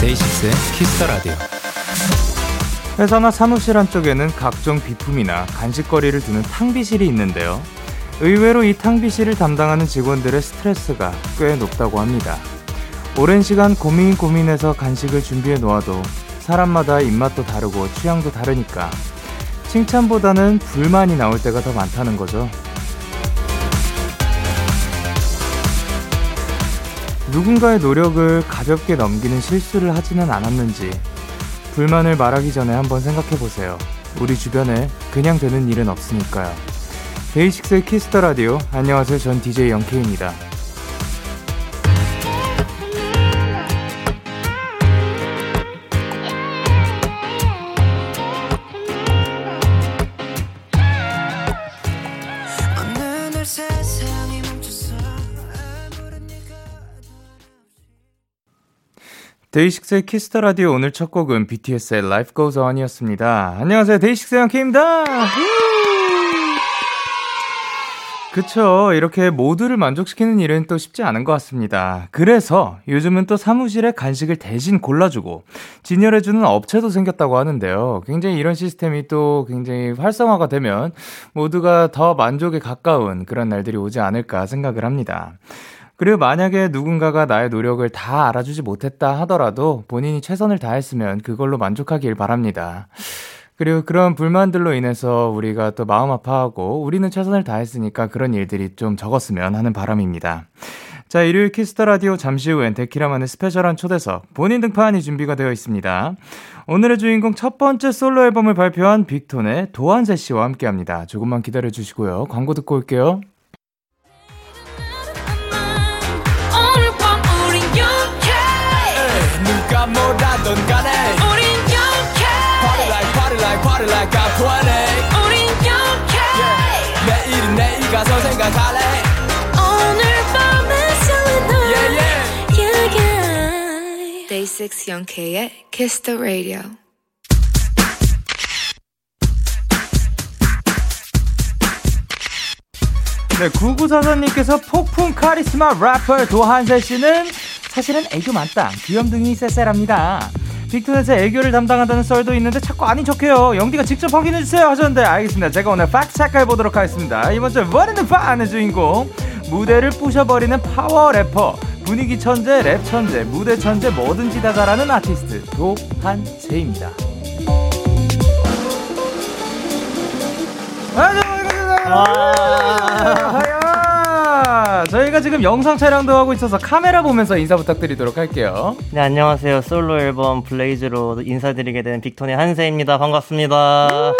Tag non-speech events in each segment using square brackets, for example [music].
데이식스의 Kiss the Radio. 회사나 사무실 한쪽에는 각종 비품이나 간식거리를 두는 탕비실이 있는데요. 의외로 이 탕비실을 담당하는 직원들의 스트레스가 꽤 높다고 합니다. 오랜 시간 고민 고민해서 간식을 준비해 놓아도 사람마다 입맛도 다르고 취향도 다르니까 칭찬보다는 불만이 나올 때가 더 많다는 거죠. 누군가의 노력을 가볍게 넘기는 실수를 하지는 않았는지 불만을 말하기 전에 한번 생각해 보세요. 우리 주변에 그냥 되는 일은 없으니까요. 데이식스의 Kiss the Radio. 안녕하세요. 전 DJ 영케입니다. 데이식스의 Kiss the Radio 오늘 첫 곡은 BTS의 Life Goes On이었습니다. 안녕하세요. 데이식스 영케입니다. 그쵸. 이렇게 모두를 만족시키는 일은 또 쉽지 않은 것 같습니다. 그래서 요즘은 또 사무실에 간식을 대신 골라주고 진열해주는 업체도 생겼다고 하는데요. 굉장히 이런 시스템이 또 굉장히 활성화가 되면 모두가 더 만족에 가까운 그런 날들이 오지 않을까 생각을 합니다. 그리고 만약에 누군가가 나의 노력을 다 알아주지 못했다 하더라도 본인이 최선을 다했으면 그걸로 만족하길 바랍니다. 그리고 그런 불만들로 인해서 우리가 또 마음 아파하고 우리는 최선을 다했으니까 그런 일들이 좀 적었으면 하는 바람입니다. 자, 일요일 Kiss the Radio 잠시 후엔 데키라만의 스페셜한 초대석 본인 등판이 준비가 되어 있습니다. 오늘의 주인공 첫 번째 솔로 앨범을 발표한 빅톤의 도한세 씨와 함께 합니다. 조금만 기다려 주시고요. 광고 듣고 올게요. 뭐라던 간에 우린 영케 Party like party like party like 20 우린 영케 yeah. 내일은 내일 가서 생각할래 오늘 밤에 설레는 yeah, yeah. yeah, yeah. Day 6 영케의 Kiss the Radio 네, 구구사사님께서 폭풍 카리스마 래퍼 도한세 씨는 사실은 애교 만땅, 귀염둥이 세세랍니다. 빅톤에서 애교를 담당한다는 썰도 있는데 자꾸 아닌 척해요. 영디가 직접 확인해주세요 하셨는데 알겠습니다. 제가 오늘 팩트 체크해보도록 하겠습니다. 이번 주 벌이는 판의 주인공 무대를 부셔버리는 파워 래퍼 분위기 천재, 랩 천재, 무대 천재 뭐든지 다 잘하는 아티스트 도한세입니다. 아, 저희가 지금 영상 촬영도 하고 있어서 카메라 보면서 인사 부탁드리도록 할게요. 네, 안녕하세요. 솔로 앨범 블레이즈로 인사드리게 된 빅톤의 한세입니다. 반갑습니다.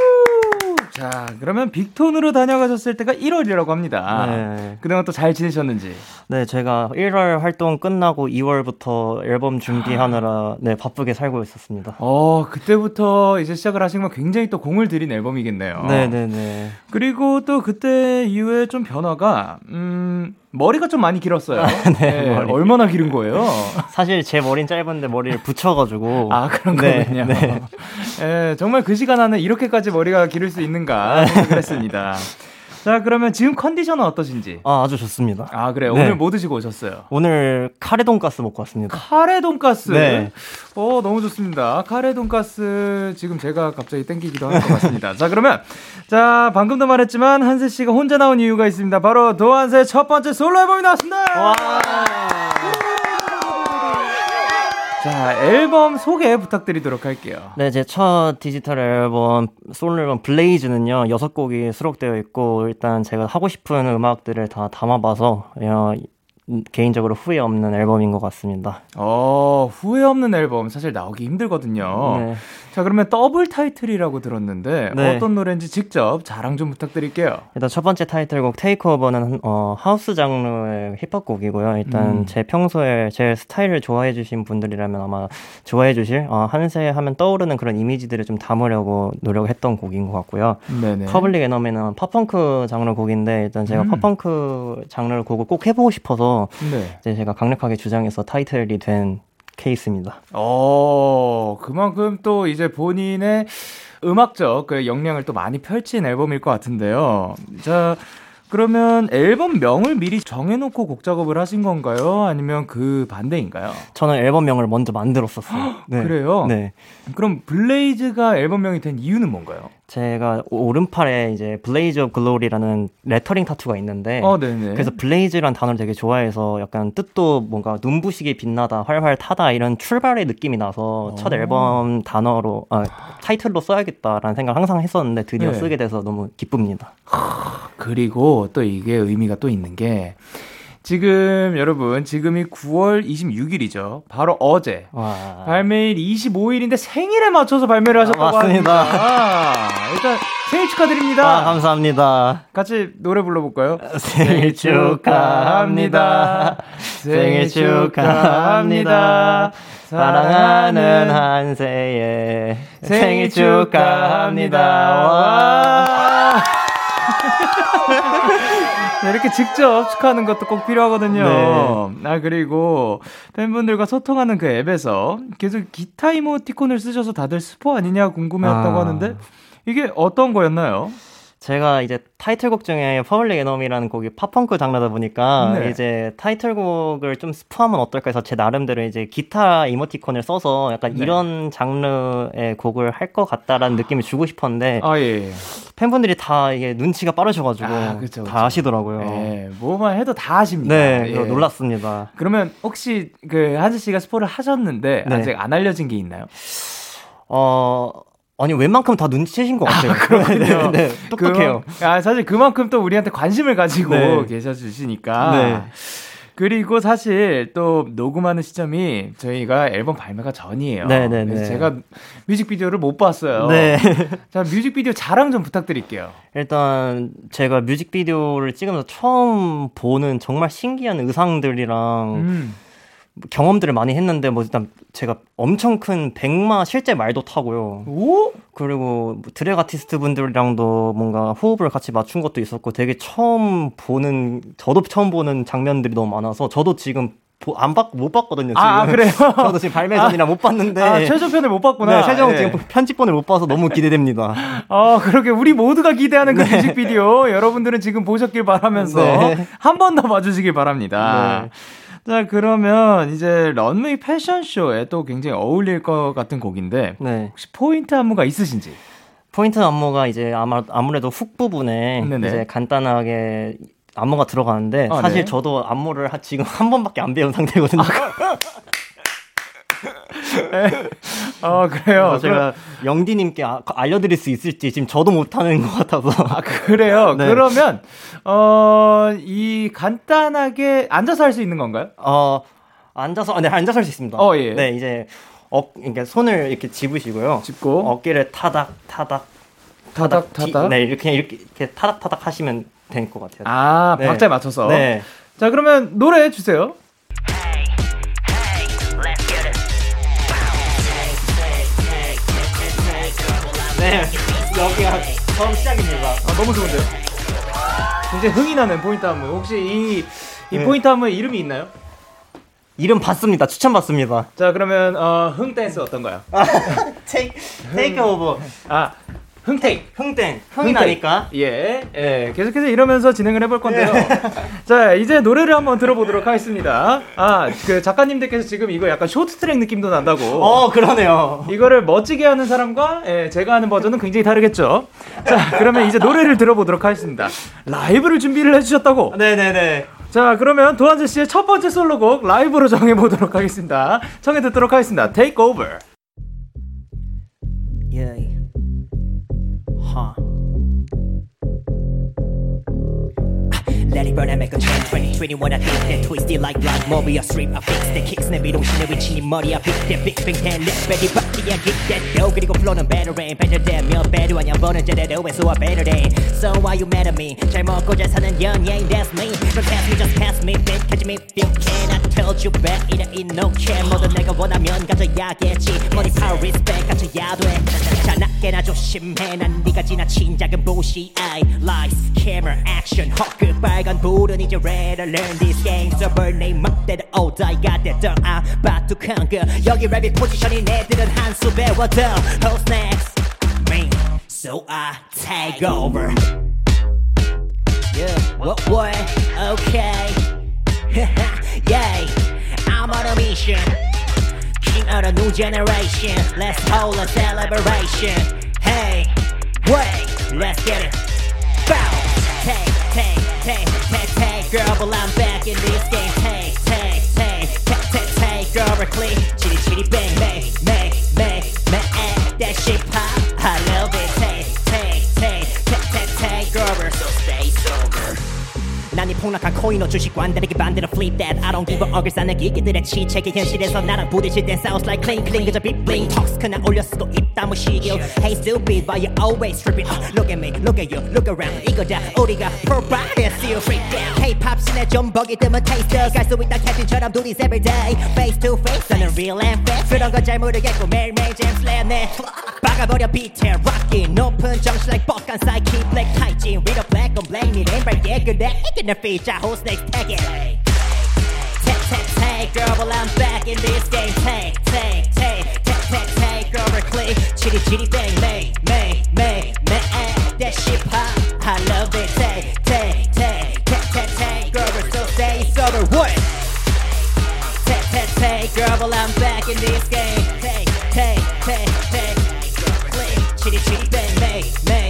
자, 그러면 빅톤으로 다녀가셨을 때가 1월이라고 합니다. 네. 그동안 또 잘 지내셨는지. 네, 제가 1월 활동 끝나고 2월부터 앨범 준비하느라 네, 바쁘게 살고 있었습니다. 어, 그때부터 이제 시작을 하신 건 굉장히 또 공을 들인 앨범이겠네요. 네, 네, 네. 그리고 또 그때 이후에 좀 변화가 음, 머리가 좀 많이 길었어요. 네, 머리. 얼마나 기른 거예요? 사실 제 머리는 짧은데 머리를 붙여가지고. 아, 그런 네, 거군요. 네. 예, 정말 그 시간 안에 이렇게까지 머리가 기를 수 있는가 생각을 했습니다. 자, 그러면 지금 컨디션은 어떠신지? 아, 아주 좋습니다. 아, 그래요? 네. 오늘 뭐 드시고 오셨어요? 오늘 카레 돈가스 먹고 왔습니다. 카레 돈가스. 네. 어, 너무 좋습니다. 카레 돈가스 지금 제가 갑자기 땡기기도 할 것 같습니다. 자, 그러면 자, 방금도 말했지만 한세 씨가 혼자 나온 이유가 있습니다. 바로 도한세 첫 번째 솔로 앨범이 나왔습니다. 자, 앨범 소개 부탁드리도록 할게요. 네, 제 첫 디지털 앨범, 솔로 앨범 Blaze는요, 여섯 곡이 수록되어 있고, 일단 제가 하고 싶은 음악들을 다 담아봐서, 어, 개인적으로 후회 없는 앨범인 것 같습니다. 어, 후회 없는 앨범 사실 나오기 힘들거든요. 네. 자, 그러면 더블 타이틀이라고 들었는데 네. 어떤 노래인지 직접 자랑 좀 부탁드릴게요. 일단 첫 번째 타이틀곡 Takeover는 어, 하우스 장르의 힙합 곡이고요. 일단 음. 제 평소에 제 스타일을 좋아해 주신 분들이라면 아마 좋아해 주실 어, 한세 하면 떠오르는 그런 이미지들을 좀 담으려고 노력했던 곡인 것 같고요. 네네. Public Enemy는 pop punk 장르 곡인데 일단 제가 음. pop punk 장르 곡을 꼭 해보고 싶어 서 네. 이제 제가 강력하게 주장해서 타이틀이 된 케이스입니다. 어, 그만큼 또 이제 본인의 음악적 그 역량을 또 많이 펼친 앨범일 것 같은데요. 자, 그러면 앨범명을 미리 정해놓고 곡 작업을 하신 건가요? 아니면 그 반대인가요? 저는 앨범명을 먼저 만들었었어요. [gasps] 네. 그래요? 네. 그럼 Blaze가 앨범명이 된 이유는 뭔가요? 제가 오른팔에 이제 Blaze of Glory라는 레터링 타투가 있는데 어, 그래서 Blaze란 단어를 되게 좋아해서 약간 뜻도 뭔가 눈부시게 빛나다 활활 타다 이런 출발의 느낌이 나서 오. 첫 어. 앨범 단어로 아, 타이틀로 써야겠다라는 생각을 항상 했었는데 드디어 네. 쓰게 돼서 너무 기쁩니다. 그리고 또 이게 의미가 또 있는 게 지금 여러분 지금이 9월 26일이죠. 바로 어제 와. 발매일 25일인데 생일에 맞춰서 발매를 하셨다고 아, 맞습니다. 합니다. 일단 생일 축하드립니다. 아, 감사합니다. 같이 노래 불러볼까요? 생일 축하합니다. 생일 축하합니다. 사랑하는 한세의 생일 축하합니다. 와. [laughs] 네, 이렇게 직접 축하하는 것도 꼭 필요하거든요. 네. 아, 그리고 팬분들과 소통하는 그 앱에서 계속 기타 이모티콘을 쓰셔서 다들 스포 아니냐 궁금해했다고 아. 하는데 이게 어떤 거였나요? 제가 이제 타이틀곡 중에 Public Enemy라는 곡이 pop punk 장르다 보니까 네. 이제 타이틀곡을 좀 스포하면 어떨까 해서 제 나름대로 이제 기타 이모티콘을 써서 약간 네. 이런 장르의 곡을 할 것 같다라는 느낌을 주고 싶었는데 아, 예. 팬분들이 다 이게 눈치가 빠르셔가지고 아, 그쵸, 그쵸. 다 아시더라고요. 네, 뭐만 해도 다 아십니다. 네, 예. 놀랐습니다. 그러면 혹시 그 한지 씨가 스포를 하셨는데 네. 아직 안 알려진 게 있나요? 어 아니 웬만큼 다 눈치채신 것 같아요. 아, 그렇군요. [laughs] 네, 네, 똑똑해요. 그, 아 사실 그만큼 또 우리한테 관심을 가지고 네. 계셔 주시니까. 네. 그리고 사실 또 녹음하는 시점이 저희가 앨범 발매가 전이에요. 네네네. 네, 그래서 제가 뮤직비디오를 못 봤어요. 네. [laughs] 자, 뮤직비디오 자랑 좀 부탁드릴게요. 일단 제가 뮤직비디오를 찍으면서 처음 보는 정말 신기한 의상들이랑 음. 경험들을 많이 했는데 뭐 일단 제가 엄청 큰 백마 실제 말도 타고요. 오? 그리고 뭐 드랙 아티스트 분들이랑도 뭔가 호흡을 같이 맞춘 것도 있었고 되게 처음 보는 저도 처음 보는 장면들이 너무 많아서 저도 지금 안 봤, 못 봤거든요. 지금. 아, 그래요? [laughs] 저도 지금 발매 전이라 아, 못 봤는데. 아, 최종편을 못 봤구나. 네, 최종 네. 지금 편집본을 못 봐서 너무 기대됩니다. [laughs] 아, 그렇게 우리 모두가 기대하는 그 네. 뮤직비디오 여러분들은 지금 보셨길 바라면서 네. 한번 더 봐주시길 바랍니다. 네. 자, 그러면 이제 런웨이 패션쇼에 또 굉장히 어울릴 것 같은 곡인데 네. 혹시 포인트 안무가 있으신지? 포인트 안무가 이제 아마 아무래도 훅 부분에 네네. 이제 간단하게 안무가 들어가는데 아, 사실 네. 저도 안무를 지금 한 번밖에 안 배운 상태거든요. 아, 네. [laughs] 어, 그래요. 제가 영디님께 아, 알려드릴 수 있을지 지금 저도 못하는 것 같아서. 아, 그래요? 네. 그러면, 어, 이 간단하게 앉아서 할 수 있는 건가요? 어, 앉아서, 네, 앉아서 할 수 있습니다. 어, 예. 네, 이제, 어, 그러니까 손을 이렇게 집으시고요. 집고. 어깨를 타닥, 타닥, 타닥, 타닥. 네, 이렇게, 이렇게, 이렇게 타닥, 타닥 하시면 될 것 같아요. 아, 네. 박자에 맞춰서. 네. 자, 그러면 노래 주세요. 네, 여기가 처음 시작입니다. 아, 너무 좋은데요? 굉장히 흥이 나는 포인트 안무. 혹시 이, 이 네. 포인트 안무에 이름이 있나요? 이름 받습니다. 추천 받습니다. 자, 그러면, 어, 흥 댄스 어떤가요? 테이크, 테이크 오버. 아, [laughs] 흥탱. 흥땡. 흥이 나니까. 예. 예. 계속해서 이러면서 진행을 해볼 건데요. 예. [laughs] 자, 이제 노래를 한번 들어보도록 하겠습니다. 아, 그 작가님들께서 지금 이거 약간 쇼트트랙 느낌도 난다고. 어, 그러네요. 이거를 멋지게 하는 사람과 예, 제가 하는 버전은 굉장히 다르겠죠. 자, 그러면 이제 노래를 들어보도록 하겠습니다. 라이브를 준비를 해주셨다고. 네네네. 자, 그러면 도한재 씨의 첫 번째 솔로곡 라이브로 정해보도록 하겠습니다. 청해 듣도록 하겠습니다. Take over. Yeah. Let it burn and make a change 2021 I think that twisted like like Mobius strip I fix the kicks 내 미동신에 위치니 머리야 big that big bang ten let's ready 바퀴야 get that dough 그리고 flow는 better rain better 되면 better 아냐 버는 제대로 해서 better day So why you mad at me 잘 먹고 잘 사는 연예인 that's me Don't pass me just pass me bitch catch me feel can I told you back it ain't no care 뭐든 내가 원하면 가져야겠지 money power respect 가져야 돼 자나깨나 조심해 난 네가 지나친 작은 부시 I lies camera action 헛그 빨간 불은 이제 red learn this game 서버 내 맘대로 all I got that done I'm about to conquer 여기 랩이 포지션인 애들은 한 수 배워도 Who's next? Me So I take over Yeah, what, what? Okay [laughs] Yeah, I'm on a mission King of the new generation Let's hold a celebration Hey, wait, let's get it Bow Take, tag, tag, tag, tag, girl, well I'm back in this game. Tag, tag, tag, tag, tag, tag, girl, we're clean. Chitty, chitty, bang, bang, bang. 폭락한 코인호 주식관들에게 반대로 flip that I don't give a 억을 쌓는 기계들의 치책의 현실에서 나랑 부딪힐 땐 sounds like clean clean 그저 빅블링 턱스 그냥 올려 쓰고 입 다무시길 Hey stupid why you always tripping uh, Look at me look at you look around 이거 다 우리가 provide still freak down K-pop 신의 전복이 뜸은 taster 갈수 있다 캡틴처럼 do this every day Face to face 나는 real and fake 그런 건 잘 모르겠고 매일매일 잼스 내내 박아버려 비트 rockin' 높은 정신 like 뻑간 psyche black 타이진 with a black on black 니 램발 깨끗해 이긴 내 feature who's next take Take, take, take, girl, well I'm back in this game Take, take, take, take, take, take, girl, we're clean Chitty, chitty, bang, may, may, may, may That shit pop, I love it Take, take, take, take, take, take, girl, we're so stay sober What? Take, take, take, girl, well I'm back in this game Take, take, take, take, clean Chitty, chitty, bang, may, may,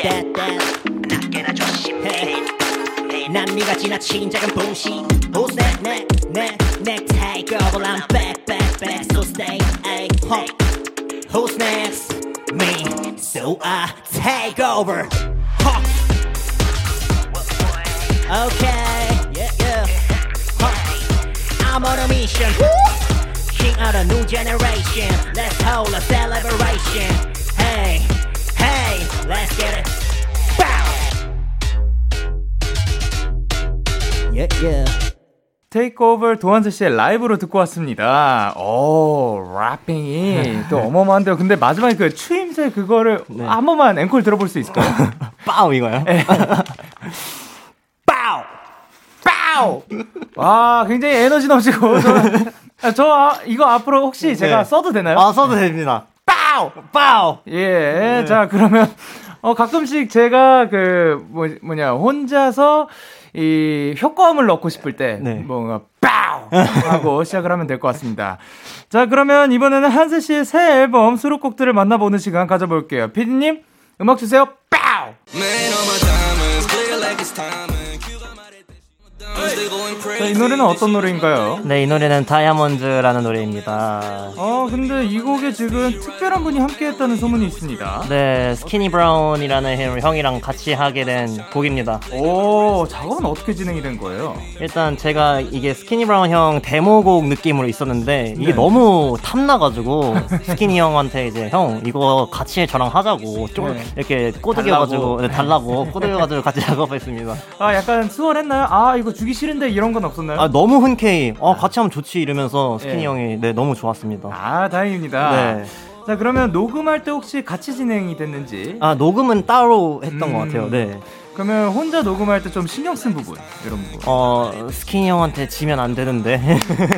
that, that, that. 낮게나 조심해. 난 네가 지나친 작은 부시. Who's that? 내, 내, 내 take over. I'm back, back, back. So stay, ay, huh. Who's next? Me. So I take over. Huh. Okay, yeah, yeah. Huh. I'm on a mission. King of the new generation. Let's hold a celebration. Let's get it. Bow. Yeah, yeah. 테이크오버 도한세 씨의 라이브로 듣고 왔습니다. 오, 래핑이 [laughs] 또 어마어마한데요. 근데 마지막에 그 추임새 그거를 네. 한 번만 앵콜 들어볼 수 있을까요? [laughs] 빠우 이거요? 빠우! 빠우! 와, 굉장히 에너지 넘치고. 저, [laughs] 아, 저 아, 이거 앞으로 혹시 제가 네. 써도 되나요? 아 써도 됩니다. 빠우! 빠우. 예, 자, 그러면, 어, 가끔씩 제가 그, 뭐, 뭐냐, 혼자서 이 효과음을 넣고 싶을 때, 네. 뭔가, 빠우! 하고 [laughs] 시작을 하면 될 것 같습니다. 자, 그러면 이번에는 한세 씨의 새 앨범 수록곡들을 만나보는 시간 가져볼게요. 피디님, 음악 주세요. 빠우! 자, 이 노래는 어떤 노래인가요? 네, 이 노래는 다이아몬드라는 노래입니다. 어, 근데 이 곡에 지금 특별한 분이 함께 했다는 소문이 있습니다. 네, 스키니 브라운이라는 형- 형이랑 같이 하게 된 곡입니다. 오, 작업은 어떻게 진행이 된 거예요? 일단 제가 이게 스키니 브라운 형 데모곡 느낌으로 있었는데 이게 네. 너무 탐나가지고 스키니 형한테 이제 형 이거 같이 저랑 하자고 좀 네. 이렇게 꼬드겨가지고 달라고. 네, 달라고 꼬드겨가지고 같이 [laughs] 작업했습니다. 아, 약간 수월했나요? 아, 이거 주기 싫은데 이런 건 없었나요? 아 너무 흔쾌히 어 같이 하면 좋지 이러면서 스키니 네. 형이 네 너무 좋았습니다. 아, 다행입니다. 네. 자, 그러면 녹음할 때 혹시 같이 진행이 됐는지? 아 녹음은 따로 했던 음. 것 같아요. 네. 그러면 혼자 녹음할 때 좀 신경 쓴 부분, 이런 부분. 어 스키니 형한테 지면 안 되는데.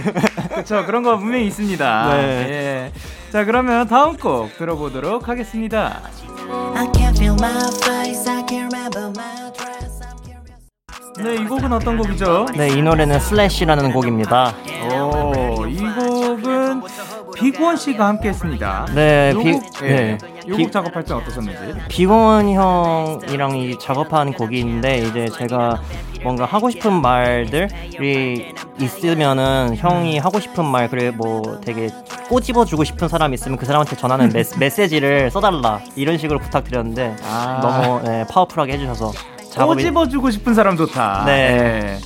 [laughs] 그쵸, 그런 거 분명히 있습니다. 네. 예. 자, 그러면 다음 곡 들어보도록 하겠습니다. I can't feel my face. I can't remember my. 네, 이 곡은 어떤 곡이죠? 네, 이 노래는 Slash라는 곡입니다. 오, 이 곡은 빅원 씨가 함께 했습니다. 네, 요 비, 곡, 예. 네. 요곡 작업할 때 어떠셨는지? 빅원 형이랑 이 작업한 곡인데 이제 제가 뭔가 하고 싶은 말들이 있으면은 형이 하고 싶은 말 그래 뭐 되게 꼬집어 주고 싶은 사람 있으면 그 사람한테 전하는 메, 메시지를 써달라 이런 식으로 부탁드렸는데 아. 너무 네, 파워풀하게 해주셔서 작업이 꼬집어주고 싶은 사람 좋다. 네.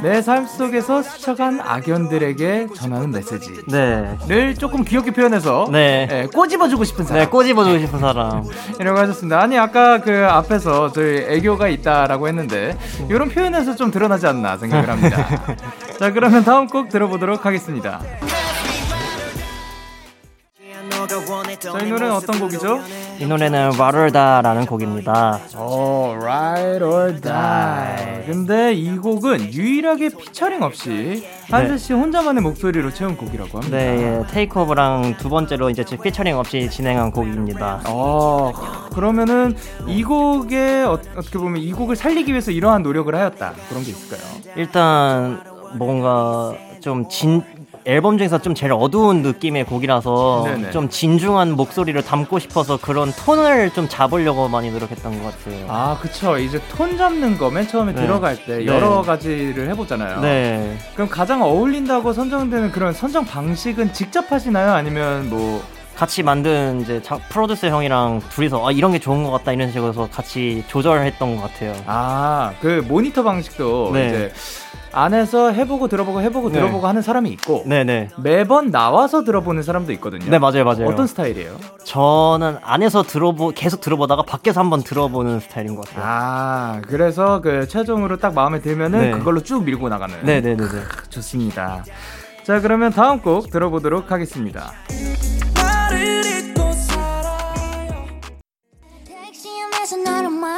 내 삶 속에서 스쳐간 악연들에게 전하는 메시지를 네. 조금 귀엽게 표현해서 네. 예, 꼬집어주고 싶은 사람. 네, 꼬집어주고 싶은 사람. [laughs] 이라고 하셨습니다. 아니 아까 그 앞에서 저희 애교가 있다라고 했는데 이런 표현에서 좀 드러나지 않나 생각을 합니다. [laughs] 자 그러면 다음 곡 들어보도록 하겠습니다. 자, 이 노래는 어떤 곡이죠? 이 노래는 와르다라는 곡입니다. 오, Ride or Die. 근데 이 곡은 유일하게 피처링 없이 한세 씨 혼자만의 목소리로 채운 곡이라고 합니다. 네, 예, 테이크오버랑 두 번째로 이제 피처링 없이 진행한 곡입니다. 어, 그러면은 이 곡에 어, 어떻게 보면 이 곡을 살리기 위해서 이러한 노력을 하였다. 그런 게 있을까요? 일단 뭔가 좀 진 앨범 중에서 좀 제일 어두운 느낌의 곡이라서 네네. 좀 진중한 목소리를 담고 싶어서 그런 톤을 좀 잡으려고 많이 노력했던 것 같아요. 아, 그쵸. 이제 톤 잡는 거 맨 처음에 네. 들어갈 때 네. 여러 가지를 해보잖아요. 네. 그럼 가장 어울린다고 선정되는 그런 선정 방식은 직접 하시나요? 아니면 뭐 같이 만든 이제 자- 프로듀서 형이랑 둘이서 아 이런 게 좋은 것 같다 이런 식으로 같이 조절했던 것 같아요. 아, 그 모니터 방식도 네. 이제 안에서 해보고 들어보고 해보고 네. 들어보고 하는 사람이 있고 네네. 매번 나와서 들어보는 사람도 있거든요. 네 맞아요 맞아요. 어떤 스타일이에요? 저는 안에서 들어보 계속 들어보다가 밖에서 한번 들어보는 스타일인 것 같아요. 아, 그래서 그 최종으로 딱 마음에 들면은 네. 그걸로 쭉 밀고 나가는. 네네네네. 좋습니다. 자, 그러면 다음 곡 들어보도록 하겠습니다.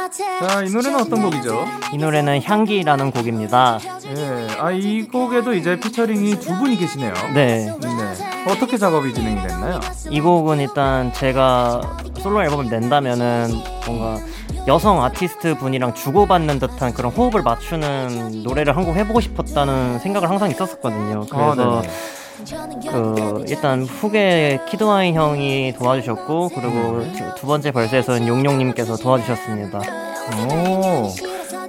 자, 이 노래는 어떤 곡이죠? 이 노래는 향기라는 곡입니다. 예, 아, 이 곡에도 이제 피처링이 두 분이 계시네요. 네. 네. 어떻게 작업이 진행이 됐나요? 이 곡은 일단 제가 솔로 앨범을 낸다면은 뭔가 여성 아티스트 분이랑 주고받는 듯한 그런 호흡을 맞추는 노래를 한 곡 해보고 싶었다는 생각을 항상 있었었거든요. 그래서 아, 그 일단 후계 키드와인 형이 도와주셨고 그리고 두- 두 번째 verse에서는 용용님께서 도와주셨습니다. 오.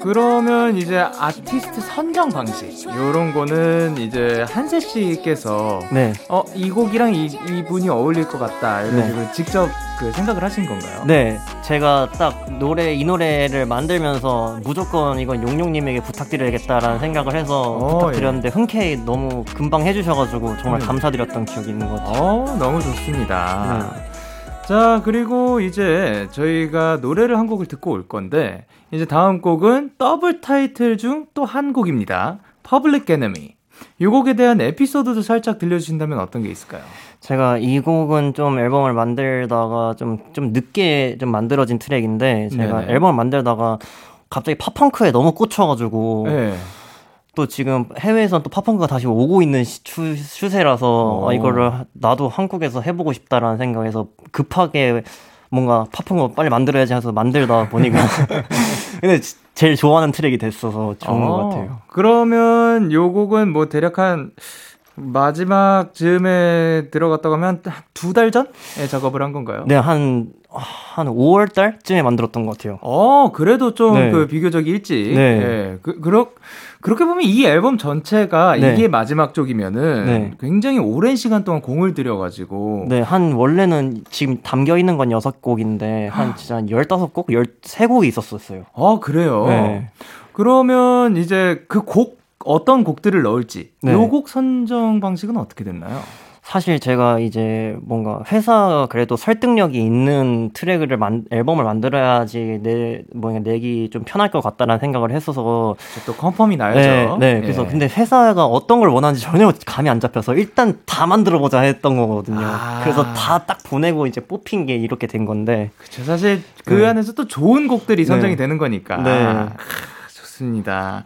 그러면 이제 아티스트 선정 방식 요런 거는 이제 한세 씨께서 네. 어 이 곡이랑 이, 이 분이 어울릴 것 같다 이런 네. 식으로 직접 그 생각을 하신 건가요? 네, 제가 딱 노래 이 노래를 만들면서 무조건 이건 용용님에게 부탁드려야겠다라는 생각을 해서 어, 부탁드렸는데 흔쾌히 너무 금방 해주셔가지고 정말 음. 감사드렸던 기억이 있는 것 같아요. 어 너무 좋습니다. 네. 자 그리고 이제 저희가 노래를 한 곡을 듣고 올 건데 이제 다음 곡은 더블 타이틀 중 또 한 곡입니다. Public Enemy. 이 곡에 대한 에피소드도 살짝 들려주신다면 어떤 게 있을까요? 제가 이 곡은 좀 앨범을 만들다가 좀, 좀 늦게 좀 만들어진 트랙인데 제가 네네. 앨범을 만들다가 갑자기 팝펑크에 너무 꽂혀가지고 네. 또 지금 해외에선 또 팝펑크가 다시 오고 있는 시- 추, 추세라서 오. 아, 이거를 나도 한국에서 해보고 싶다라는 생각에서 급하게 뭔가 팝펑크 빨리 만들어야지 해서 만들다 보니까 [laughs] 근데 지- 제일 좋아하는 트랙이 됐어서 좋은 것 어, 같아요. 그러면 요 곡은 뭐 대략 한 마지막 즈음에 들어갔다고 하면 두 달 전에 작업을 한 건가요? 네, 한, 한 5월 달쯤에 만들었던 것 같아요. 어, 그래도 좀 네. 그 비교적 일찍. 네. 예, 그, 그렇, 그렇게 보면 이 앨범 전체가 네. 이게 마지막 쪽이면은 네. 굉장히 오랜 시간 동안 공을 들여가지고. 네, 한 원래는 지금 담겨 있는 건 6곡인데 한 진짜 한 15곡, 13곡이 있었었어요. 아, 그래요? 네. 그러면 이제 그 곡, 어떤 곡들을 넣을지. 네. 요곡 선정 방식은 어떻게 됐나요? 사실 제가 이제 뭔가 회사가 그래도 설득력이 있는 트랙을 만, 앨범을 만들어야지 내 뭐냐 내기 좀 편할 것 같다라는 생각을 했어서 또 confirm이 나야죠. 네, 네 그래서 예. 근데 회사가 어떤 걸 원하는지 전혀 감이 안 잡혀서 일단 다 만들어 보자 했던 거거든요. 아. 그래서 다 딱 보내고 이제 뽑힌 게 이렇게 된 건데 그쵸. 사실 그 네. 안에서 또 좋은 곡들이 선정이 네. 되는 거니까. 네. 아, 좋습니다.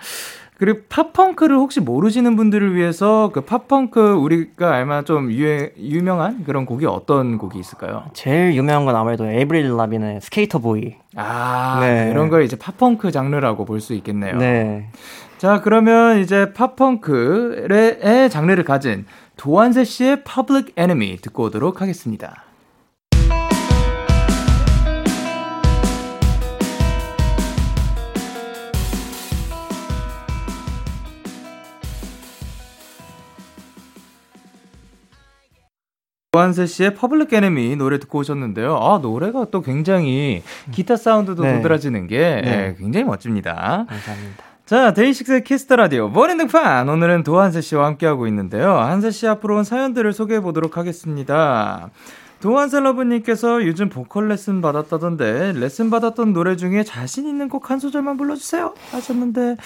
그리고 pop punk를 혹시 모르시는 분들을 위해서 그 pop punk 우리가 알만한 좀 유해, 유명한 그런 곡이 어떤 곡이 있을까요? 제일 유명한 건 아무래도 에이브릴 라빈의 Sk8er Boi. 아, 네. 이런 걸 이제 pop punk 장르라고 볼 수 있겠네요. 네. 자, 그러면 이제 pop punk의 장르를 가진 도한세 씨의 Public Enemy 듣고 오도록 하겠습니다. 도한세 씨의 Public Enemy 노래 듣고 오셨는데요. 아, 노래가 또 굉장히 기타 사운드도 네. 도드라지는 게 네. 예, 굉장히 멋집니다. 감사합니다. 자, 데이식스의 키스 더 라디오 머닝 등판 오늘은 도한세 씨와 함께하고 있는데요. 한세 씨 앞으로 온 사연들을 소개해 보도록 하겠습니다. 도한세 러브님께서 요즘 보컬 레슨 받았다던데 레슨 받았던 노래 중에 자신 있는 곡 한 소절만 불러주세요 하셨는데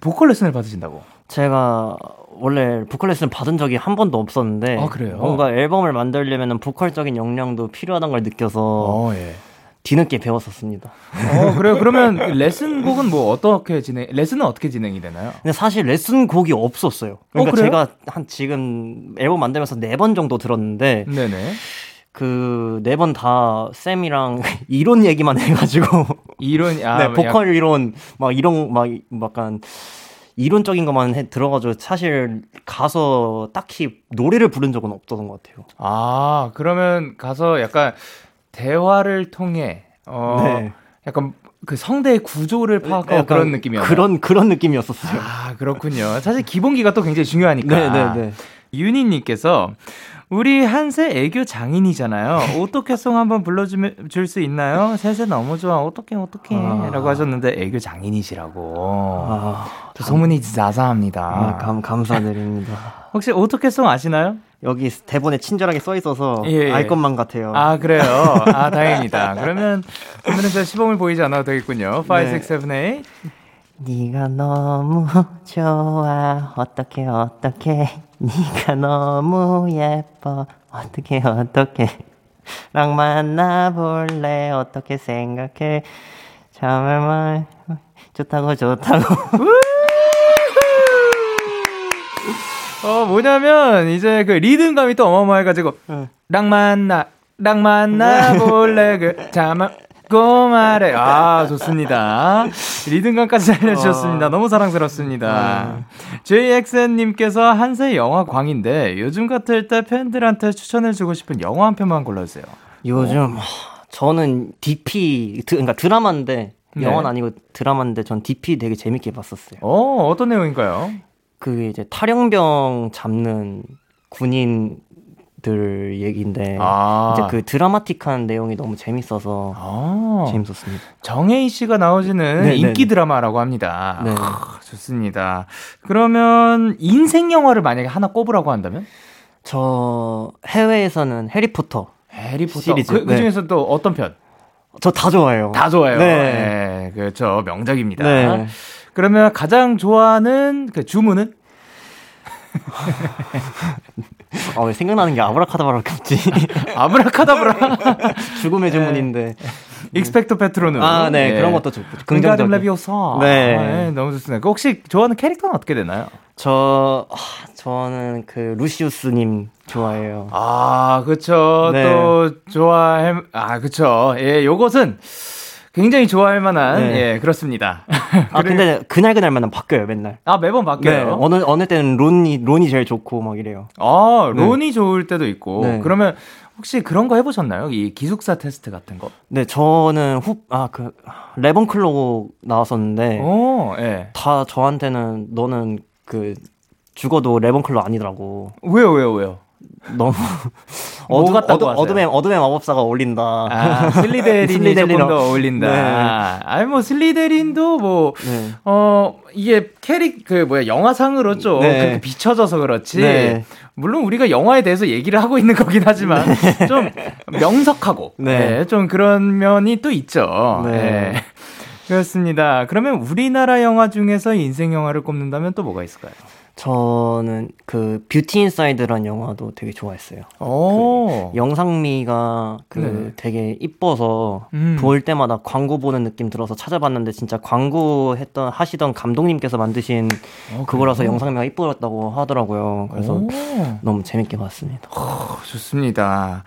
보컬 레슨을 받으신다고? 제가 원래 보컬 레슨 받은 적이 한 번도 없었는데 아? 뭔가 앨범을 만들려면 보컬적인 역량도 필요하다는 걸 느껴서 예. 뒤늦게 배웠었습니다. 어 그래요. 그러면 레슨 곡은 뭐 어떻게 진행? 레슨은 어떻게 진행이 되나요? 근데 사실 레슨 곡이 없었어요. 그러니까 그래요? 제가 한 지금 앨범 만들면서 네 번 정도 들었는데 네네. 그 네 번 다 쌤이랑 [laughs] 이론 얘기만 해가지고 이론 아 [laughs] 네, 약- 보컬 이론 막 이런 막 약간 이론적인 것만 해, 들어가지고 사실 가서 딱히 노래를 부른 적은 없었던 것 같아요. 아 그러면 가서 약간 대화를 통해 어 네. 약간 그 성대의 구조를 파악하고 약간 그런 느낌이었나요? 그런 그런 느낌이었었어요. 아 그렇군요. 사실 기본기가 또 굉장히 중요하니까. 네, 네, 네. 윤희님께서 우리 한세 애교 장인이잖아요. [laughs] 어떻게송 한번 불러주면 줄수 있나요? 셋세 너무 좋아. 어떻게 어떻게? 아. 라고 하셨는데 애교 장인이시라고. 아, 저 소문이 자자합니다. 아, 감 감사드립니다. [laughs] 혹시 어떻게송 아시나요? 여기 대본에 친절하게 써 있어서 예, 예. 알 것만 같아요. 아 그래요. 아 [laughs] 다행입니다. 그러면 오늘은 저 시범을 보이지 않아도 되겠군요. 5, 네. 6, 7, 8. 네가 너무 좋아 어떻게 어떻게 네가 너무 예뻐. 어떻게 어떻게? 랑 만나볼래? 어떻게 생각해? 정말. 좋다고 좋다고. 어 뭐냐면 이제 그 리듬감이 또 어마어마해가지고 응. 랑 만나 랑 만나 볼래? 그 자마 고말해 아 좋습니다. 리듬감까지 알려주셨습니다. 너무 사랑스럽습니다. JXN님께서 한세 영화 광인데 요즘 같을 때 팬들한테 추천해주고 싶은 영화 한 편만 골라주세요. 요즘 하, 저는 DP 드, 그러니까 드라마인데 네. 영화는 아니고 드라마인데 전 DP 되게 재밌게 봤었어요. 어 어떤 내용인가요? 그 이제 탈영병 잡는 군인 들 얘기인데 아. 이제 그 드라마틱한 내용이 너무 재밌어서 아, 재밌었습니다. 정혜인 씨가 나오시는 네, 인기 네. 드라마라고 합니다. 네. 아, 좋습니다. 그러면 인생 영화를 만약에 하나 꼽으라고 한다면? 저 해외에서는 해리포터 해리포터 시리즈, 그, 그 네. 중에서 또 어떤 편? 저 다 좋아해요. 다 좋아요. 네. 네, 그렇죠. 명작입니다. 네. 그러면 가장 좋아하는 그 주문은? [laughs] 아, 왜 생각나는 게 아브라카다브라밖에 없지. [laughs] 아브라카다브라. [laughs] 죽음의 주문인데. 익스펙토 패트로눔. 아, 네. 예. 그런 것도 좋고. 긍정적 긍정적. 레비오사. 네. 아, 네, 너무 좋습니다. 그 혹시 좋아하는 캐릭터는 어떻게 되나요? 저, 아, 저는 그 루시우스 님 좋아해요. 아, 그쵸. 네. 또, 좋아할, 아, 그쵸. 예, 요것은 굉장히 좋아할 만한, 네. 예, 그렇습니다. [laughs] 아, 근데 그날 그날마다 바뀌어요, 맨날. 아, 매번 네. 바뀌어요. 어느, 어느 때는 론이, 론이 제일 좋고 막 이래요. 아, 네. 론이 좋을 때도 있고. 네. 그러면 혹시 그런 거 해보셨나요? 이 기숙사 테스트 같은 거? 네, 저는 후, 아, 그, 래번클로 나왔었는데, 오, 예. 다 저한테는 너는 그, 죽어도 래번클로 아니더라고. 왜요, 왜요, 왜요? 너무. 뭐 어두, 어두? 어둠의, 어둠의 마법사가 어울린다. 아, 슬리데린이 [laughs] 조금 슬리데린이랑. 더 어울린다. 네. 아니, 뭐, 슬리데린도 뭐, 네. 어, 이게 캐릭, 그, 뭐야, 영화상으로 좀 네. 그렇게 비춰져서 그렇지. 네. 물론 우리가 영화에 대해서 얘기를 하고 있는 거긴 하지만, [laughs] 좀 명석하고, 네. 네, 좀 그런 면이 또 있죠. 네. 네. 그렇습니다. 그러면 우리나라 영화 중에서 인생 영화를 꼽는다면 또 뭐가 있을까요? 저는 그, 뷰티 인사이드란 영화도 되게 좋아했어요. 오. 영상미가 그 네. 되게 이뻐서 음. 볼 때마다 광고 보는 느낌 들어서 찾아봤는데 진짜 광고 했던 하시던 감독님께서 만드신 어, 그거라서? 영상미가 이뻤다고 하더라고요. 그래서 오. 너무 재밌게 봤습니다. 좋습니다.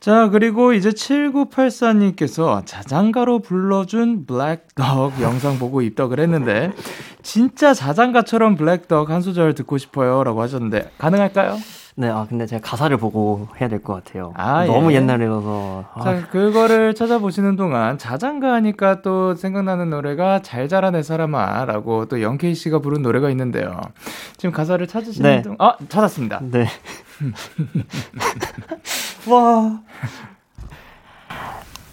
자, 그리고 이제 7984님께서 자장가로 불러준 블랙덕 영상 보고 입덕을 했는데, 진짜 자장가처럼 블랙덕 한 소절 듣고 싶어요. 라고 하셨는데, 가능할까요? 네, 아 근데 제가 가사를 보고 해야 될 것 같아요. 아, 너무 예. 옛날이라서. 아, 자, 그거를 찾아보시는 동안 자장가 하니까 또 생각나는 노래가 잘 자라 내 사람아 라고 또 영케이 씨가 부른 노래가 있는데요. 지금 가사를 찾으시는 네. 동안, 아, 찾았습니다. 네. [laughs] 와.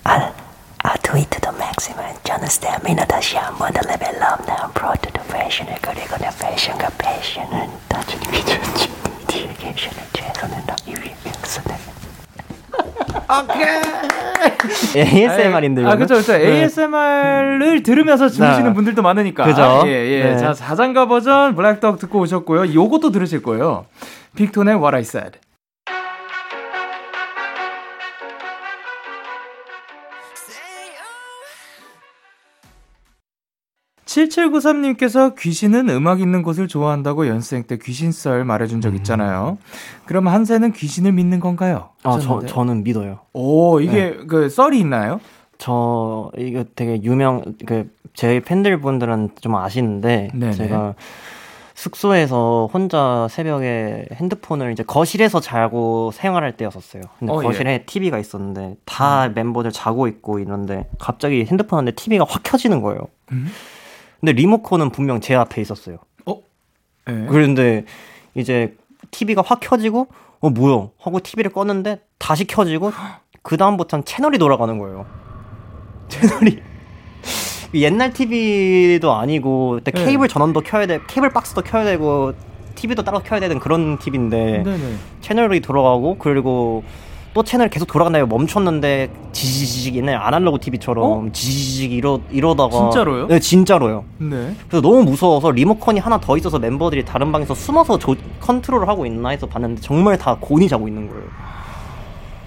I do it to the maximum. 다시 한번 더 레벨업. 난 프로트 더 패션을 그리고 내 패션과 패션은 다주는 미쳤지. 디에게션을 최선을 다하기 위해서는. ASMR인데요. 아, 그쵸, 그쵸. ASMR을 들으면서 주무시는 네. 분들도 많으니까. 그죠? 예, 예. 네. 자, 자장가 버전 블랙덕 듣고 오셨고요. 요것도 들으실 거예요. 빅톤의 What I Said. 7793님께서 귀신은 음악 있는 곳을 좋아한다고 연습생 때 귀신썰 말해준 적 있잖아요. 그럼 한세는 귀신을 믿는 건가요? 아, 저. 저는 믿어요. 오, 이게 그 썰이 있나요? 저 이거 되게 유명 그 제 팬들 분들은 좀 아시는데 네네. 제가 숙소에서 혼자 새벽에 핸드폰을 이제 거실에서 자고 생활할 때였었어요. 근데 어, 예. 거실에 TV가 있었는데 다 멤버들 자고 있고 이런데 갑자기 핸드폰 하는데 TV가 확 켜지는 거예요. 음? 근데 리모컨은 분명 제 앞에 있었어요. 네. 그런데 이제 TV가 확 켜지고 어 뭐야 하고 TV를 껐는데 다시 켜지고 그 다음부터는 채널이 돌아가는 거예요. [laughs] 채널이 옛날 TV도 아니고 그때 네. 케이블 전원도 켜야 돼 케이블 박스도 켜야 되고 TV도 따로 켜야 되는 그런 TV인데 네네. 채널이 돌아가고 그리고 또 채널 계속 돌아간다고 멈췄는데 지지직 옛날 아날로그 TV처럼 지지직 이러 이러다가 어? 진짜로요? 네 진짜로요. 네. 그래서 너무 무서워서 리모컨이 하나 더 있어서 멤버들이 다른 방에서 숨어서 조, 컨트롤을 하고 있나 해서 봤는데 정말 다 곤히 자고 있는 거예요.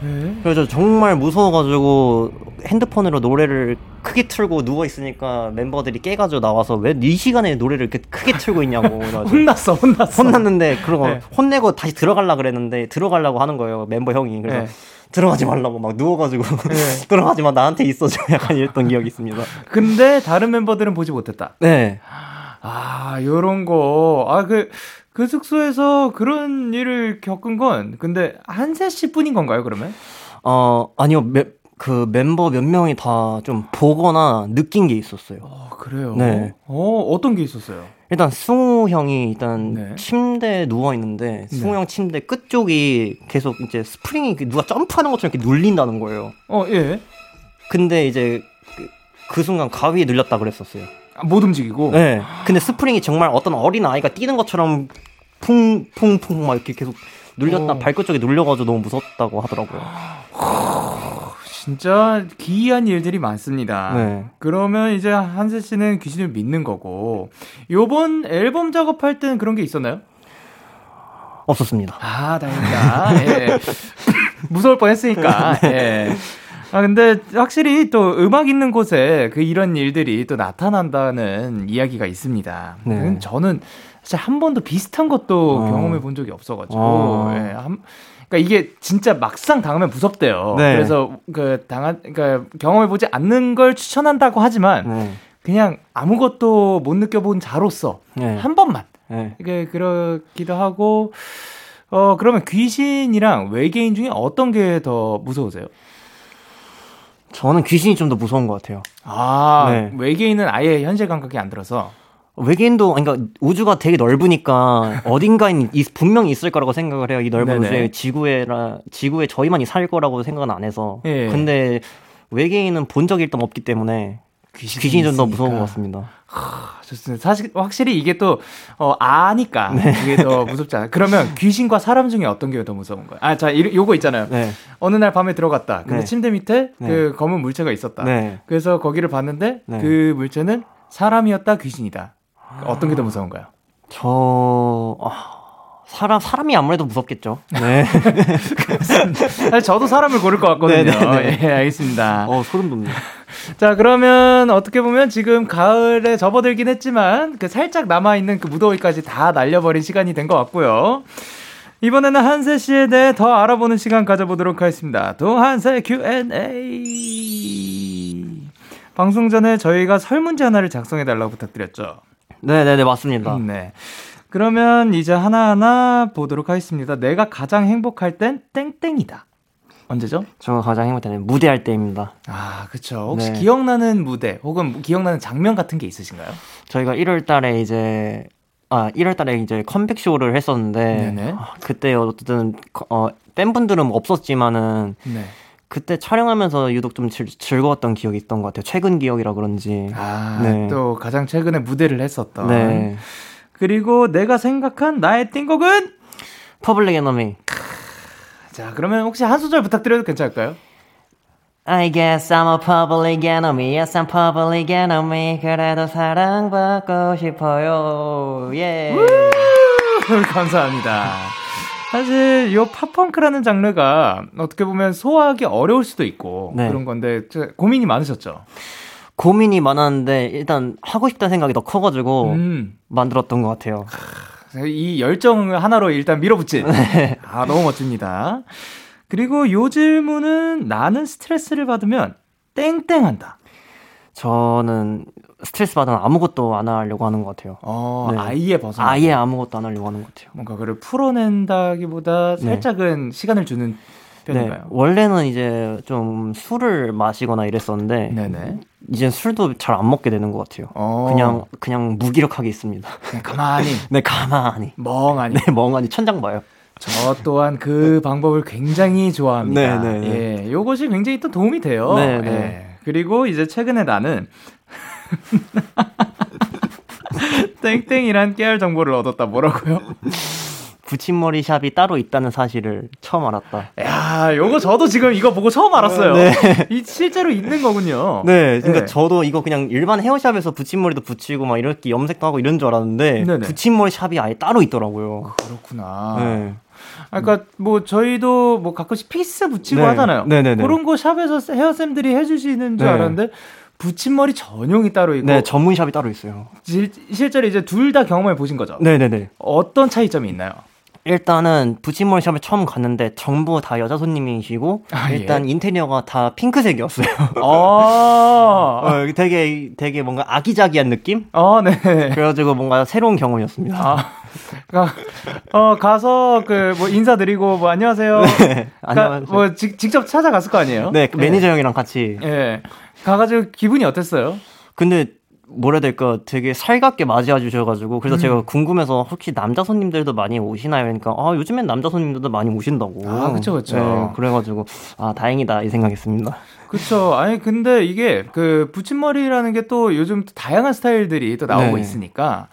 네. 그래서 정말 무서워가지고 핸드폰으로 노래를 크게 틀고 누워 있으니까 멤버들이 깨가지고 나와서 왜 이 시간에 노래를 이렇게 크게 틀고 있냐고 [laughs] 혼났어, 혼났어. 혼났는데 그러고 네. 혼내고 다시 들어갈라 그랬는데 들어가려고 하는 거예요 멤버 형이 그래서 네. 들어가지 말라고 막 누워가지고 [laughs] 들어가지 마 나한테 있어줘 [laughs] 약간 이랬던 기억이 있습니다. 근데 다른 멤버들은 보지 못했다. 네. 아, 요런 거. 아, 그, 그 숙소에서 그런 일을 겪은 건, 근데 한세 씨 뿐인 건가요, 그러면? 어 아니요 매, 그 멤버 몇 명이 다 좀 보거나 느낀 게 있었어요. 어, 그래요? 네. 어, 어떤 게 있었어요? 일단 승우 형이 일단 네. 침대에 누워 있는데 승우 네. 형 침대 끝쪽이 계속 이제 스프링이 누가 점프하는 것처럼 이렇게 눌린다는 거예요. 어, 예. 근데 이제 그, 그 순간 가위에 눌렸다 그랬었어요. 아, 못 움직이고. 네. 근데 스프링이 정말 어떤 어린 아이가 뛰는 것처럼 풍풍풍 막 이렇게 계속 눌렸다 어. 발끝 쪽에 눌려가지고 너무 무섭다고 하더라고요. 진짜 기이한 일들이 많습니다. 네. 그러면 이제 한세 씨는 귀신을 믿는 거고, 요번 앨범 작업할 때는 그런 게 있었나요? 없었습니다. 아, 다행이다. 예. [laughs] 무서울 뻔 했으니까. [laughs] 예. 아, 근데 확실히 또 음악 있는 곳에 그 이런 일들이 또 나타난다는 이야기가 있습니다. 네. 음, 저는 사실 한 번도 비슷한 것도 어. 경험해 본 적이 없어가지고. 어. 예. 한, 그러니까 이게 진짜 막상 당하면 무섭대요. 네. 그래서 그 당한, 그러니까 경험해 보지 않는 걸 추천한다고 하지만 네. 그냥 아무것도 못 느껴본 자로서 네. 한 번만 네. 이게 그렇기도 하고 어 그러면 귀신이랑 외계인 중에 어떤 게 더 무서우세요? 저는 귀신이 좀 더 무서운 것 같아요. 아 네. 외계인은 아예 현실 감각이 안 들어서 외계인도 그러니까 우주가 되게 넓으니까 어딘가에 이- 분명히 있을 거라고 생각을 해요. 이 넓은. 우주에 지구에라 지구에 저희만이 살 거라고 생각은 안 해서. 예. 근데 외계인은 본 적이 일단 없기 때문에 귀신이 귀신이 좀 더. 무서운 것 같습니다. 아, 좋습니다. 사실 확실히 이게 또 어, 아니까 네. 이게 더 무섭지 않아요. 그러면 귀신과 사람 중에 어떤 게 더 무서운 거예요? 아, 자, 이- 요거 있잖아요. 네. 어느 날 밤에 들어갔다. 근데 네. 침대 밑에 네. 그 검은 물체가 있었다. 네. 그래서 거기를 봤는데 네. 그 물체는 사람이었다, 귀신이다. 어떤 게 더 무서운가요? 저 아, 사람 사람이 아무래도 무섭겠죠. [laughs] 네. [laughs] 사실 저도 사람을 고를 것 같거든요. 네네네. 예, 알겠습니다. 어 소름 돋네. [laughs] 자, 그러면 어떻게 보면 지금 가을에 접어들긴 했지만 그 살짝 남아 있는 그 무더위까지 다 날려버린 시간이 된 것 같고요. 이번에는 한세 씨에 대해 더 알아보는 시간 가져보도록 하겠습니다. 동한세 Q&A. 방송 전에 저희가 설문지 하나를 작성해 달라고 부탁드렸죠. 네네네 맞습니다. 네. 그러면 이제 하나하나 보도록 하겠습니다. 내가 가장 행복할 땐 땡땡이다. 언제죠? 저 가장 행복할 때는 무대할 때입니다. 아, 그쵸. 혹시 네. 기억나는 무대 혹은 기억나는 장면 같은 게 있으신가요? 저희가 1월 달에 이제 아 1월 달에 이제 컴백 쇼를 했었는데. 아, 그때 어쨌든 어 팬분들은 없었지만은 네. 그때 촬영하면서 유독 좀 즐, 즐거웠던 기억이 있던 것 같아요. 최근 기억이라 그런지. 아, 네. 또 가장 최근에 무대를 했었던. 네. 그리고 내가 생각한 나의 띵곡은? Public Enemy. 자, 그러면 혹시 한 소절 부탁드려도 괜찮을까요? I guess I'm a public enemy. Yes, I'm public enemy. 그래도 사랑받고 싶어요. 예. [laughs] 감사합니다. 사실 요 팝펑크라는 장르가 어떻게 보면 소화하기 어려울 수도 있고 네. 그런 건데 저- 고민이 많으셨죠. 고민이 많았는데 일단 하고 싶다는 생각이 더 커가지고 음. 만들었던 것 같아요. 이 열정 하나로 일단 밀어붙인. [laughs] 아, 너무 멋집니다. 그리고 요 질문은 나는 스트레스를 받으면 땡땡한다. 저는 스트레스 받으면 아무것도 안 하려고 하는 것 같아요. 어, 네. 아예 벗어나. 아예 아무것도 안 하려고 하는 것 같아요. 뭔가 그를 풀어낸다기보다 네. 살짝은 시간을 주는 네, 편인가요? 원래는 이제 좀 술을 마시거나 이랬었는데 네네. 이젠 술도 잘 안 먹게 되는 것 같아요. 어. 그냥 그냥 무기력하게 있습니다. 그냥 가만히 [laughs] 네 가만히 멍하니. 네 멍하니 천장 봐요. 저 또한 그 방법을 굉장히 좋아합니다. 네, 네, 예, 요것이 굉장히 또 도움이 돼요. 네, 네. 예. 그리고 이제 최근에 나는 [laughs] 땡땡이란 깨알 정보를 얻었다. 뭐라고요? 붙임머리 샵이 따로 있다는 사실을 처음 알았다. 야, 요거 저도 지금 이거 보고 처음 알았어요. 이 실제로 있는 거군요. 네, 그러니까 네. 저도 이거 그냥 일반 헤어샵에서 붙임머리도 붙이고 막 이렇게 염색도 하고 이런 줄 알았는데 네네. 붙임머리 샵이 아예 따로 있더라고요. 그렇구나. 네. 아, 그러니까 뭐 저희도 뭐 가끔씩 piece 붙이고 네. 하잖아요. 네네네. 그런 거 샵에서 헤어쌤들이 해주시는 줄 네. 알았는데 붙임머리 전용이 따로 있고 네, 전문 샵이 따로 있어요. 실, 실제로 이제 둘 다 경험해 보신 거죠. 네, 네, 네. 어떤 차이점이 있나요? 일단은 붙임머리 샵에 처음 갔는데 전부 다 여자 손님이시고 아, 예. 일단 인테리어가 다 핑크색이었어요. 아, [laughs] 어, 되게 되게 뭔가 아기자기한 느낌? 어, 네. 그래가지고 뭔가 새로운 경험이었습니다. 아, 가, 어, 가서 그 뭐 인사드리고 뭐 안녕하세요. 네, 가, 안녕하세요. 뭐 직, 직접 찾아갔을 거 아니에요? 네, 그 매니저 형이랑 같이. 예. 가가지고 기분이 어땠어요? 근데 뭐라 해야 될까 되게 살갑게 맞이해 주셔가지고 그래서 음. 제가 궁금해서 혹시 남자 손님들도 많이 오시나요? 그러니까 아 요즘엔 남자 손님들도 많이 오신다고. 아, 그쵸, 그쵸. 네, 그래가지고 아 다행이다 이 생각했습니다. 그쵸. 아니, 근데 이게 그 붙임머리라는 게 또 요즘 또 다양한 스타일들이 또 나오고 네. 있으니까.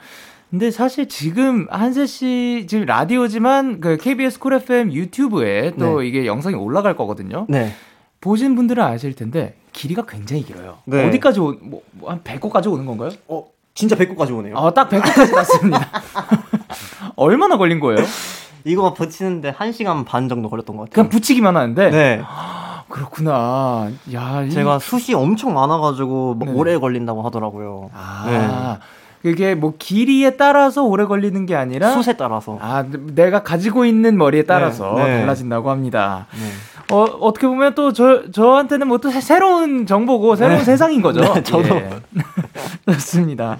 근데 사실 지금 한세 씨 지금 라디오지만 그 KBS 쿨 FM 유튜브에 또 네. 이게 영상이 올라갈 거거든요. 네. 보신 분들은 아실 텐데 길이가 굉장히 길어요. 네. 어디까지 오, 뭐, 뭐한 100호까지 오는 건가요? 어 진짜 배꼽까지 오네요. 어, 딱 100호까지 났습니다. [laughs] 얼마나 걸린 거예요? 이거 붙이는데 1 시간 반 정도 걸렸던 것 같아요. 그냥 붙이기만 하는데. 네. 그렇구나. 야, 이- 제가 숱이 엄청 많아가지고 뭐 네. 오래 걸린다고 하더라고요. 아, 그게 뭐 길이에 따라서 오래 걸리는 게 아니라 숱에 따라서. 아, 내가 가지고 있는 머리에 따라서 네, 네. 달라진다고 합니다. 네. 어, 어떻게 보면 또 저, 저한테는 뭐 또 새로운 정보고 새로운 네. 세상인 거죠. [laughs] 네, 저도. 예. [laughs] 좋습니다.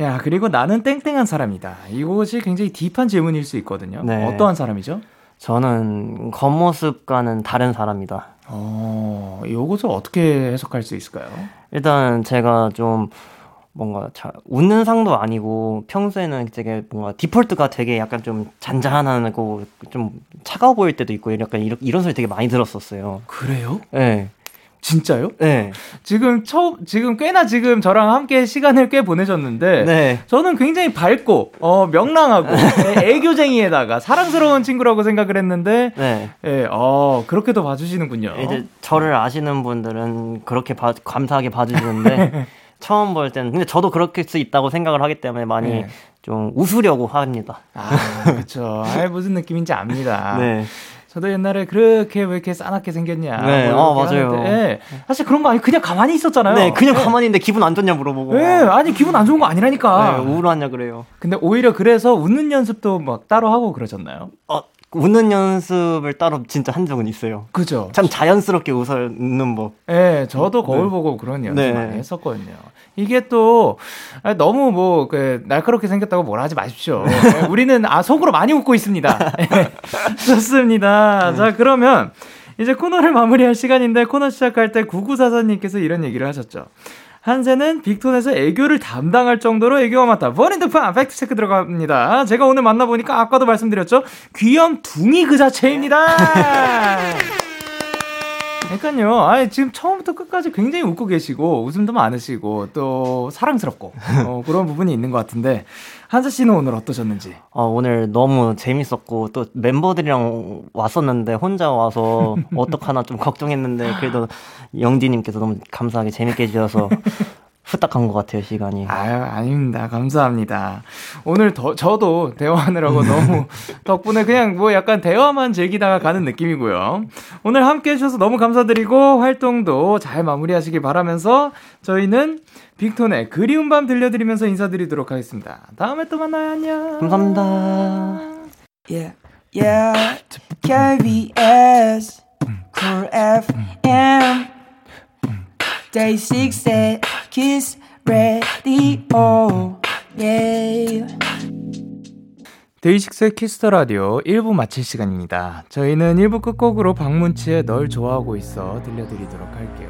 야, 그리고 나는 땡땡한 사람이다. 이것이 굉장히 딥한 질문일 수 있거든요. 네. 어떠한 사람이죠? 저는 겉모습과는 다른 사람이다. 어, 요것을 어떻게 해석할 수 있을까요? 일단 제가 좀 뭔가 자, 웃는 상도 아니고 평소에는 되게 뭔가 디폴트가 되게 약간 좀 잔잔하고 좀 차가워 보일 때도 있고 약간 이런, 이런 소리 되게 많이 들었었어요. 그래요? 네. 진짜요? 네. 지금 처음 지금 꽤나 지금 저랑 함께 시간을 꽤 보내셨는데 네. 저는 굉장히 밝고 어 명랑하고 애- 애교쟁이에다가 사랑스러운 친구라고 생각을 했는데 네. 예, 어 그렇게도 봐 주시는군요. 이제 저를 아시는 분들은 그렇게 봐- 감사하게 봐 주시는데 [laughs] 처음 볼 때는 근데 저도 그렇게 수 있다고 생각을 하기 때문에 많이 네. 좀 웃으려고 합니다. 아 그렇죠. 아 무슨 느낌인지 압니다. [laughs] 네. 저도 옛날에 그렇게 왜 이렇게 싸납게 생겼냐. 네, 뭐 어, 이렇게 맞아요. 예, 사실 그런 거 아니 그냥 가만히 있었잖아요. 네, 그냥 가만히 있는데 기분 안 좋냐 물어보고. 예, 아니 기분 안 좋은 거 아니라니까. 네, 우울하냐 그래요. 근데 오히려 그래서 웃는 연습도 막 따로 하고 그러셨나요? 어, 웃는 연습을 따로 진짜 한 적은 있어요. 그죠. 참 자연스럽게 웃어 웃는 법. 예, 저도 거울 네. 보고 그런 연습 네. 많이 했었거든요. 이게 또 아, 너무 뭐 그 날카롭게 생겼다고 뭐라 하지 마십시오. 예, [laughs] 우리는 아 속으로 많이 웃고 있습니다. [laughs] 예, 좋습니다. 자 그러면 이제 코너를 마무리할 시간인데 코너 시작할 때 9944님께서 이런 얘기를 하셨죠. 한세는 빅톤에서 애교를 담당할 정도로 애교가 많다. 버린드판 팩트 체크 들어갑니다. 제가 오늘 만나보니까 아까도 말씀드렸죠. 귀염둥이 그 자체입니다. 그러니까요. 아 지금 처음부터 끝까지 굉장히 웃고 계시고 웃음도 많으시고 또 사랑스럽고 어, 그런 부분이 있는 것 같은데 한사 씨는 오늘 어떠셨는지? 어, 오늘 너무 재밌었고 또 멤버들이랑 왔었는데 혼자 와서 [laughs] 어떡하나 좀 걱정했는데 그래도 영디님께서 너무 감사하게 재밌게 해주셔서 후딱 간 것 같아요, 시간이. 아유, 아닙니다. 감사합니다. 오늘 더, 저도 대화하느라고 [laughs] 너무 덕분에 그냥 뭐 약간 대화만 즐기다가 가는 느낌이고요. 오늘 함께 해주셔서 너무 감사드리고 활동도 잘 마무리하시길 바라면서 저희는 빅톤의 그리운 밤 들려드리면서 인사드리도록 하겠습니다. 다음에 또 만나요. 안녕. 감사합니다. Yeah, yeah. KBS, Cool FM, Day 6의 Kiss Radio. Yeah. 데이식스의 키스 더 라디오 1부 마칠 시간입니다. 저희는 1부 끝곡으로 박문치의 널 좋아하고 있어 들려드리도록 할게요.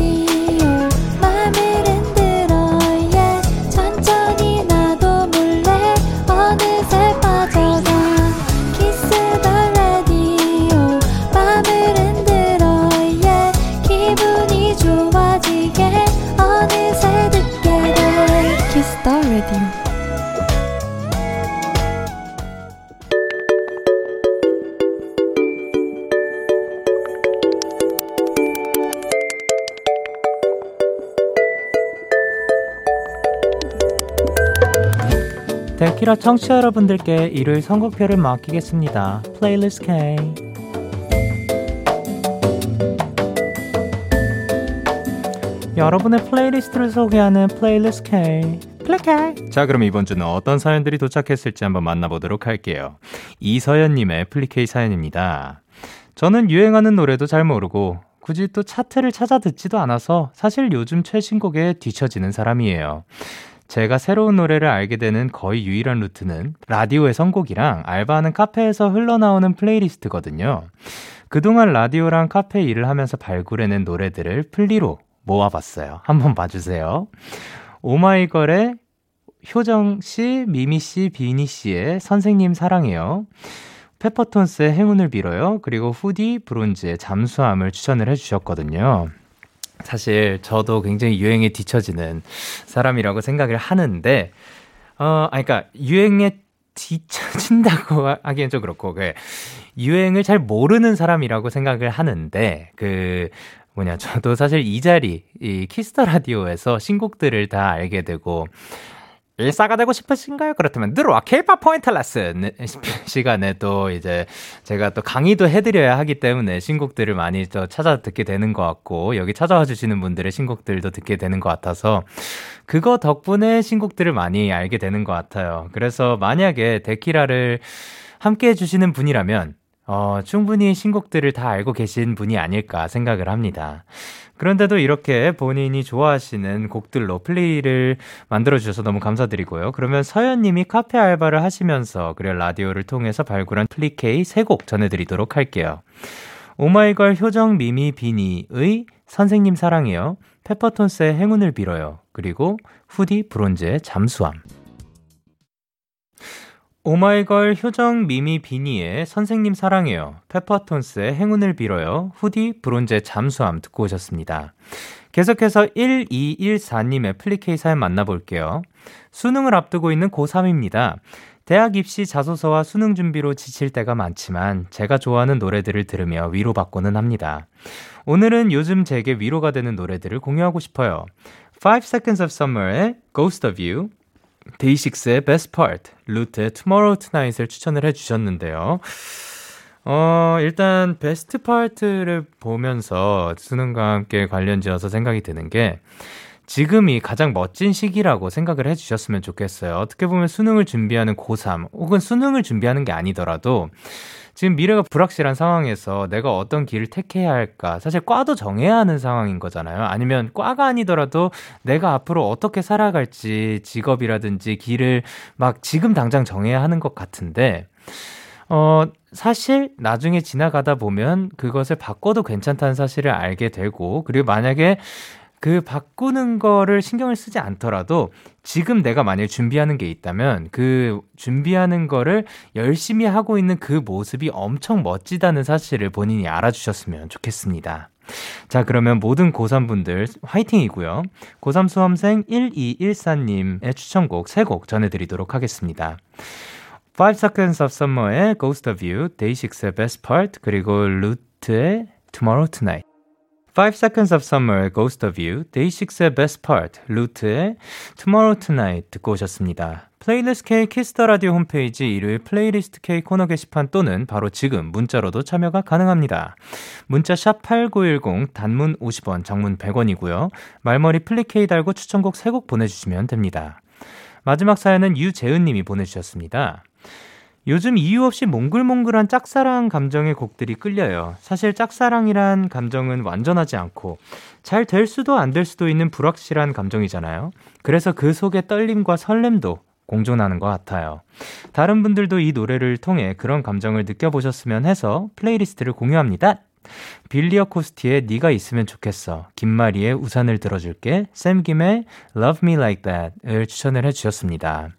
데키라 청취자 여러분들께 일요일 선곡표를 맡기겠습니다. playlist K. 여러분의 playlist를 소개하는 playlist K. Play 자, 그럼 이번 주는 어떤 사연들이 도착했을지 한번 만나보도록 할게요. 이서연님의 플리케이 사연입니다. 저는 유행하는 노래도 잘 모르고 굳이 또 차트를 찾아 듣지도 않아서 사실 요즘 최신곡에 뒤처지는 사람이에요. 제가 새로운 노래를 알게 되는 거의 유일한 루트는 라디오의 선곡이랑 알바하는 카페에서 흘러나오는 플레이리스트거든요. 그동안 라디오랑 카페 일을 하면서 발굴해낸 노래들을 플리로 모아봤어요. 한번 봐주세요. 오마이걸의 효정 씨, 미미 씨, 비니 씨의 선생님 사랑해요. 페퍼톤스의 행운을 빌어요. 그리고 후디, 브론즈의 잠수함을 추천을 해주셨거든요. 사실 저도 굉장히 유행에 뒤처지는 사람이라고 생각을 하는데, 어, 아니, 그러니까 유행에 뒤처진다고 하기엔 좀 그렇고, 그, 유행을 잘 모르는 사람이라고 생각을 하는데, 그, 뭐냐, 저도 사실 이 자리, 이 Kiss the Radio에서 신곡들을 다 알게 되고, 인싸가 되고 싶으신가요? 그렇다면 들어와 케이팝 포인트 레슨 시간에 또 이제 제가 또 강의도 해드려야 하기 때문에 신곡들을 많이 또 찾아 듣게 되는 것 같고 여기 찾아와 주시는 분들의 신곡들도 듣게 되는 것 같아서 그거 덕분에 신곡들을 많이 알게 되는 것 같아요. 그래서 만약에 데키라를 함께 해주시는 분이라면 어, 충분히 신곡들을 다 알고 계신 분이 아닐까 생각을 합니다. 그런데도 이렇게 본인이 좋아하시는 곡들로 플레이를 만들어주셔서 너무 감사드리고요. 그러면 서현님이 카페 알바를 하시면서 그래 라디오를 통해서 발굴한 플리케이 세 곡 전해드리도록 할게요. 오마이걸 효정 미미 비니의 선생님 사랑해요. 페퍼톤스의 행운을 빌어요. 그리고 후디 브론즈의 잠수함. 오마이걸 효정 미미 비니의 선생님 사랑해요. 페퍼톤스의 행운을 빌어요. 후디 브론즈의 잠수함 듣고 오셨습니다. 계속해서 1214님의 플리케이 사연 만나볼게요. 수능을 앞두고 있는 고3입니다. 대학 입시 자소서와 수능 준비로 지칠 때가 많지만 제가 좋아하는 노래들을 들으며 위로받고는 합니다. 오늘은 요즘 제게 위로가 되는 노래들을 공유하고 싶어요. 5 Seconds of Summer의 Ghost of You, 데이식스의 Best Part, 루트의 Tomorrow Tonight을 추천을 해주셨는데요. 어, 일단 베스트 파트를 보면서 수능과 함께 관련 지어서 생각이 드는 게 지금이 가장 멋진 시기라고 생각을 해주셨으면 좋겠어요. 어떻게 보면 수능을 준비하는 고3 혹은 수능을 준비하는 게 아니더라도 지금 미래가 불확실한 상황에서 내가 어떤 길을 택해야 할까? 사실 과도 정해야 하는 상황인 거잖아요. 아니면 과가 아니더라도 내가 앞으로 어떻게 살아갈지 직업이라든지 길을 막 지금 당장 정해야 하는 것 같은데, 어, 사실 나중에 지나가다 보면 그것을 바꿔도 괜찮다는 사실을 알게 되고, 그리고 만약에 그 바꾸는 거를 신경을 쓰지 않더라도 지금 내가 만약에 준비하는 게 있다면 그 준비하는 거를 열심히 하고 있는 그 모습이 엄청 멋지다는 사실을 본인이 알아주셨으면 좋겠습니다. 자, 그러면 모든 고3분들 화이팅이고요. 고3 수험생 1214님의 추천곡 3곡 전해드리도록 하겠습니다. 5 Seconds of Summer의 Ghost of You, Day6의 Best Part, 그리고 루트의 Tomorrow Tonight. 5 Seconds of Summer, Ghost of You, Day6의 Best Part, 루트의 Tomorrow Tonight 듣고 오셨습니다. 플레이리스트 K Kiss the Radio 홈페이지 일요일 플레이리스트 K 코너 게시판 또는 바로 지금 문자로도 참여가 가능합니다. 문자 샵8910 단문 50원, 장문 100원이고요. 말머리 플리케이 달고 추천곡 3곡 보내주시면 됩니다. 마지막 사연은 유재은 님이 보내주셨습니다. 요즘 이유 없이 몽글몽글한 짝사랑 감정의 곡들이 끌려요. 사실 짝사랑이란 감정은 완전하지 않고 잘 될 수도 안 될 수도 있는 불확실한 감정이잖아요. 그래서 그 속에 떨림과 설렘도 공존하는 것 같아요. 다른 분들도 이 노래를 통해 그런 감정을 느껴보셨으면 해서 플레이리스트를 공유합니다. 빌리어 코스티의 네가 있으면 좋겠어. 김마리의 우산을 들어줄게. 샘 김의 Love Me Like That을 추천을 해주셨습니다.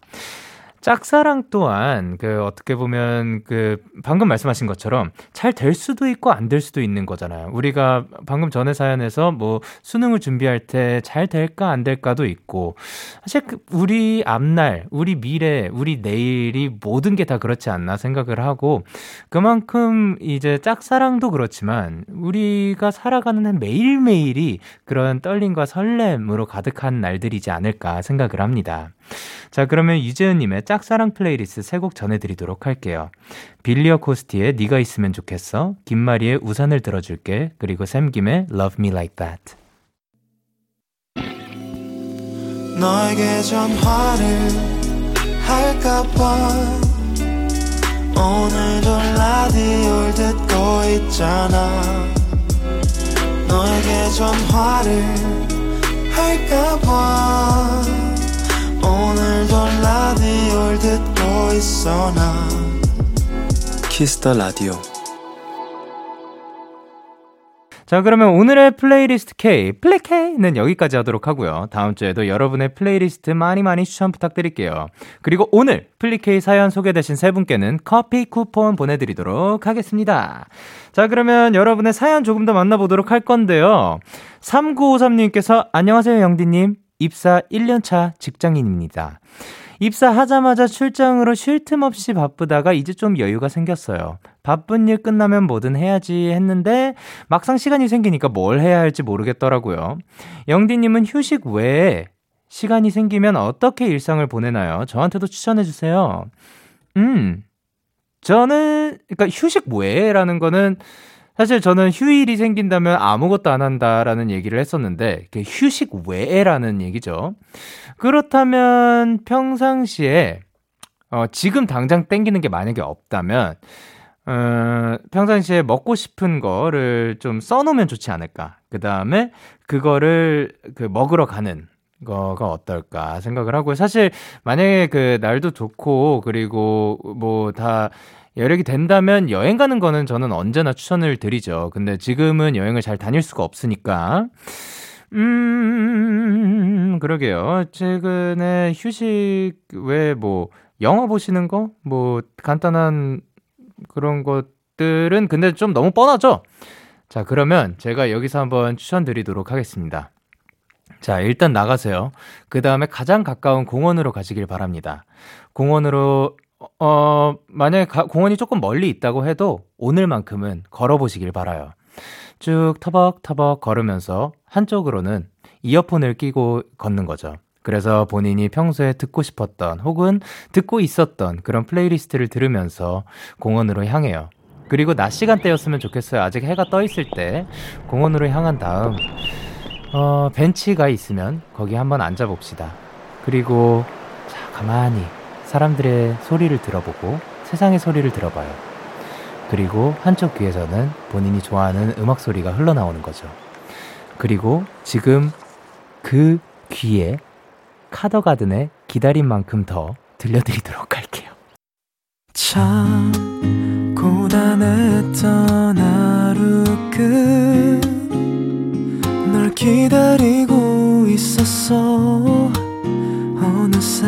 짝사랑 또한 그 어떻게 보면 그 방금 말씀하신 것처럼 잘 될 수도 있고 안 될 수도 있는 거잖아요. 우리가 방금 전에 사연에서 뭐 수능을 준비할 때 잘 될까 안 될까도 있고 사실 그 우리 앞날, 우리 미래, 우리 내일이 모든 게 다 그렇지 않나 생각을 하고 그만큼 이제 짝사랑도 그렇지만 우리가 살아가는 매일매일이 그런 떨림과 설렘으로 가득한 날들이지 않을까 생각을 합니다. 자, 그러면 유재은 님의 짝사랑 플레이리스트 세 곡 전해드리도록 할게요. 빌리어 코스티의 네가 있으면 좋겠어, 김마리의 우산을 들어줄게, 그리고 샘김의 Love Me Like That. 너에게 전화를 할까봐 오늘도 라디오를 듣고 있잖아 너에게 전화를 할까봐 오늘도 라디오를 듣고 있어 나 Kiss the Radio 자, 그러면 오늘의 플레이리스트 K, 플리 K는 여기까지 하도록 하고요. 다음 주에도 여러분의 플레이리스트 많이 많이 추천 부탁드릴게요. 그리고 오늘 플리 K 사연 소개되신 세 분께는 커피 쿠폰 보내드리도록 하겠습니다. 자, 그러면 여러분의 사연 조금 더 만나보도록 할 건데요. 3953님께서 안녕하세요, 영디님. 입사 1년차 직장인입니다. 입사하자마자 출장으로 쉴 틈 없이 바쁘다가 이제 좀 여유가 생겼어요. 바쁜 일 끝나면 뭐든 해야지 했는데 막상 시간이 생기니까 뭘 해야 할지 모르겠더라고요. 영디님은 휴식 외에 시간이 생기면 어떻게 일상을 보내나요? 저한테도 추천해주세요. 음, 저는, 그러니까 휴식 외에라는 거는 사실 저는 휴일이 생긴다면 아무것도 안 한다라는 얘기를 했었는데, 휴식 외에라는 얘기죠. 그렇다면 평상시에, 어, 지금 당장 땡기는 게 만약에 없다면, 어, 평상시에 먹고 싶은 거를 좀 써놓으면 좋지 않을까. 그 다음에 그거를 그 먹으러 가는 거가 어떨까 생각을 하고요. 사실 만약에 그 날도 좋고 그리고 뭐다 여력이 된다면 여행 가는 거는 저는 언제나 추천을 드리죠. 근데 지금은 여행을 잘 다닐 수가 없으니까. 음, 그러게요. 최근에 휴식 외에 뭐, 영화 보시는 거? 뭐, 간단한 그런 것들은 근데 좀 너무 뻔하죠? 자, 그러면 제가 여기서 한번 추천드리도록 하겠습니다. 자, 일단 나가세요. 그 다음에 가장 가까운 공원으로 가시길 바랍니다. 공원으로 어, 만약에 가, 공원이 조금 멀리 있다고 해도 오늘만큼은 걸어보시길 바라요. 쭉 터벅터벅 걸으면서 한쪽으로는 이어폰을 끼고 걷는 거죠. 그래서 본인이 평소에 듣고 싶었던 혹은 듣고 있었던 그런 플레이리스트를 들으면서 공원으로 향해요. 그리고 낮 시간대였으면 좋겠어요. 아직 해가 떠 있을 때 공원으로 향한 다음 어, 벤치가 있으면 거기 한번 앉아 봅시다. 그리고 자, 가만히 사람들의 소리를 들어보고 세상의 소리를 들어봐요. 그리고 한쪽 귀에서는 본인이 좋아하는 음악 소리가 흘러나오는 거죠. 그리고 지금 그 귀에 카더가든의 기다린 만큼 더 들려드리도록 할게요. 참 고단했던 하루 끝널 기다리고 있었어 어느새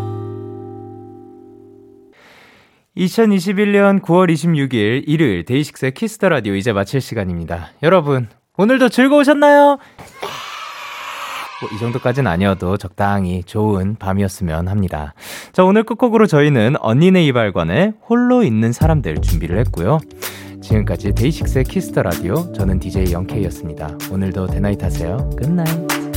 2021년 9월 26일 일요일 데이식스의 Kiss the Radio 이제 마칠 시간입니다. 여러분, 오늘도 즐거우셨나요? 뭐, 이 정도까지는 아니어도 적당히 좋은 밤이었으면 합니다. 자, 오늘 끝곡으로 저희는 언니네 이발관의 홀로 있는 사람들 준비를 했고요. 지금까지 데이식스의 Kiss the Radio, 저는 DJ 영케이였습니다. 오늘도 대나잇 하세요. Good night.